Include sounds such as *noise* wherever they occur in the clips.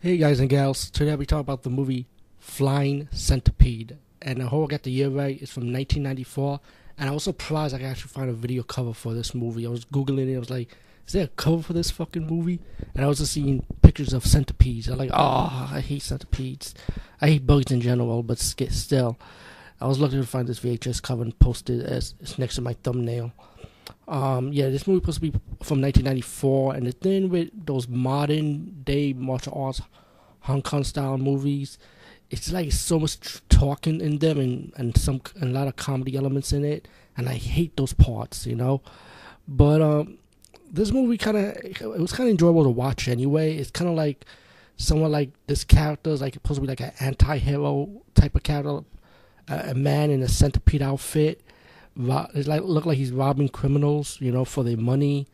Hey guys and gals, today we talk about the movie Flying Centipede. And I hope I got the year right. It's from 1994. And I was surprised I could actually find a video cover for this movie. I was Googling it. I was like, is there a cover for this fucking movie? And I was just seeing pictures of centipedes. I'm like, oh, I hate centipedes. I hate bugs in general, but still. I was lucky to find this VHS cover and post it as it's next to my thumbnail. Um, yeah, this movie was supposed to be from 1994, and the thing with those modern day martial arts, Hong Kong style movies, it's like so much talking in them and, and some and a lot of comedy elements in it, and I hate those parts, you know. But um, this movie kind of it was kind of enjoyable to watch anyway. It's kind of like someone like this character is like supposed to be like an anti-hero type of character, a, a man in a centipede outfit it like look like he's robbing criminals, you know, for their money,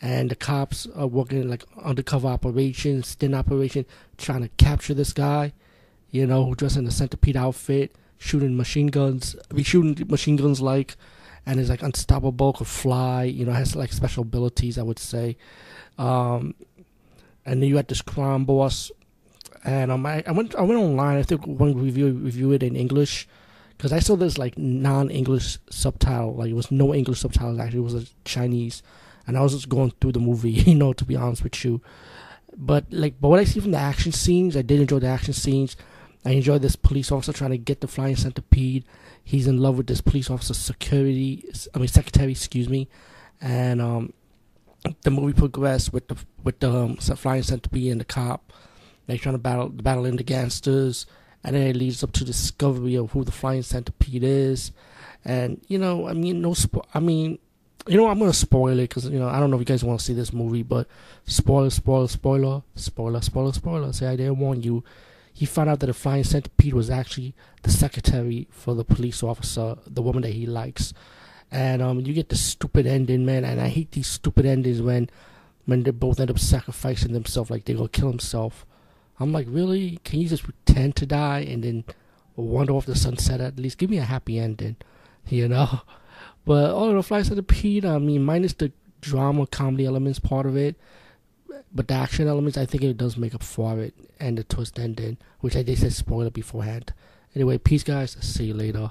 and the cops are working like undercover operation, sting operation, trying to capture this guy, you know, who dressed in a centipede outfit, shooting machine guns. be shooting machine guns like, and is like unstoppable, could fly, you know, has like special abilities, I would say. Um, and then you had this crime boss, and um, I, I went I went online. I think one review review it in English because I saw this like non-English subtitle, like it was no English subtitles. Actually, it was a Chinese, and I was just going through the movie, *laughs* you know, to be honest with you. But like, but what I see from the action scenes, I did enjoy the action scenes. I enjoyed this police officer trying to get the flying centipede. He's in love with this police officer security, I mean secretary, excuse me, and um, the movie progressed with the with the um, flying centipede and the cop. They're trying to battle battle in the gangsters and then it leads up to discovery of who the flying centipede is. And you know, I mean, no, spo- I mean, you know, I'm gonna spoil it because you know I don't know if you guys want to see this movie, but spoiler, spoiler, spoiler, spoiler, spoiler, spoiler. Say I didn't warn you. He found out that the flying centipede was actually the secretary for the police officer, the woman that he likes. And um, you get the stupid ending, man. And I hate these stupid endings when, when they both end up sacrificing themselves, like they go kill himself. I'm like, really? Can you just pretend to die and then wander off the sunset at least? Give me a happy ending, *laughs* you know? But oh, all of the flights of the I mean, minus the drama, comedy elements part of it, but the action elements, I think it does make up for it and the twist ending, which I did say spoiler beforehand. Anyway, peace, guys. See you later.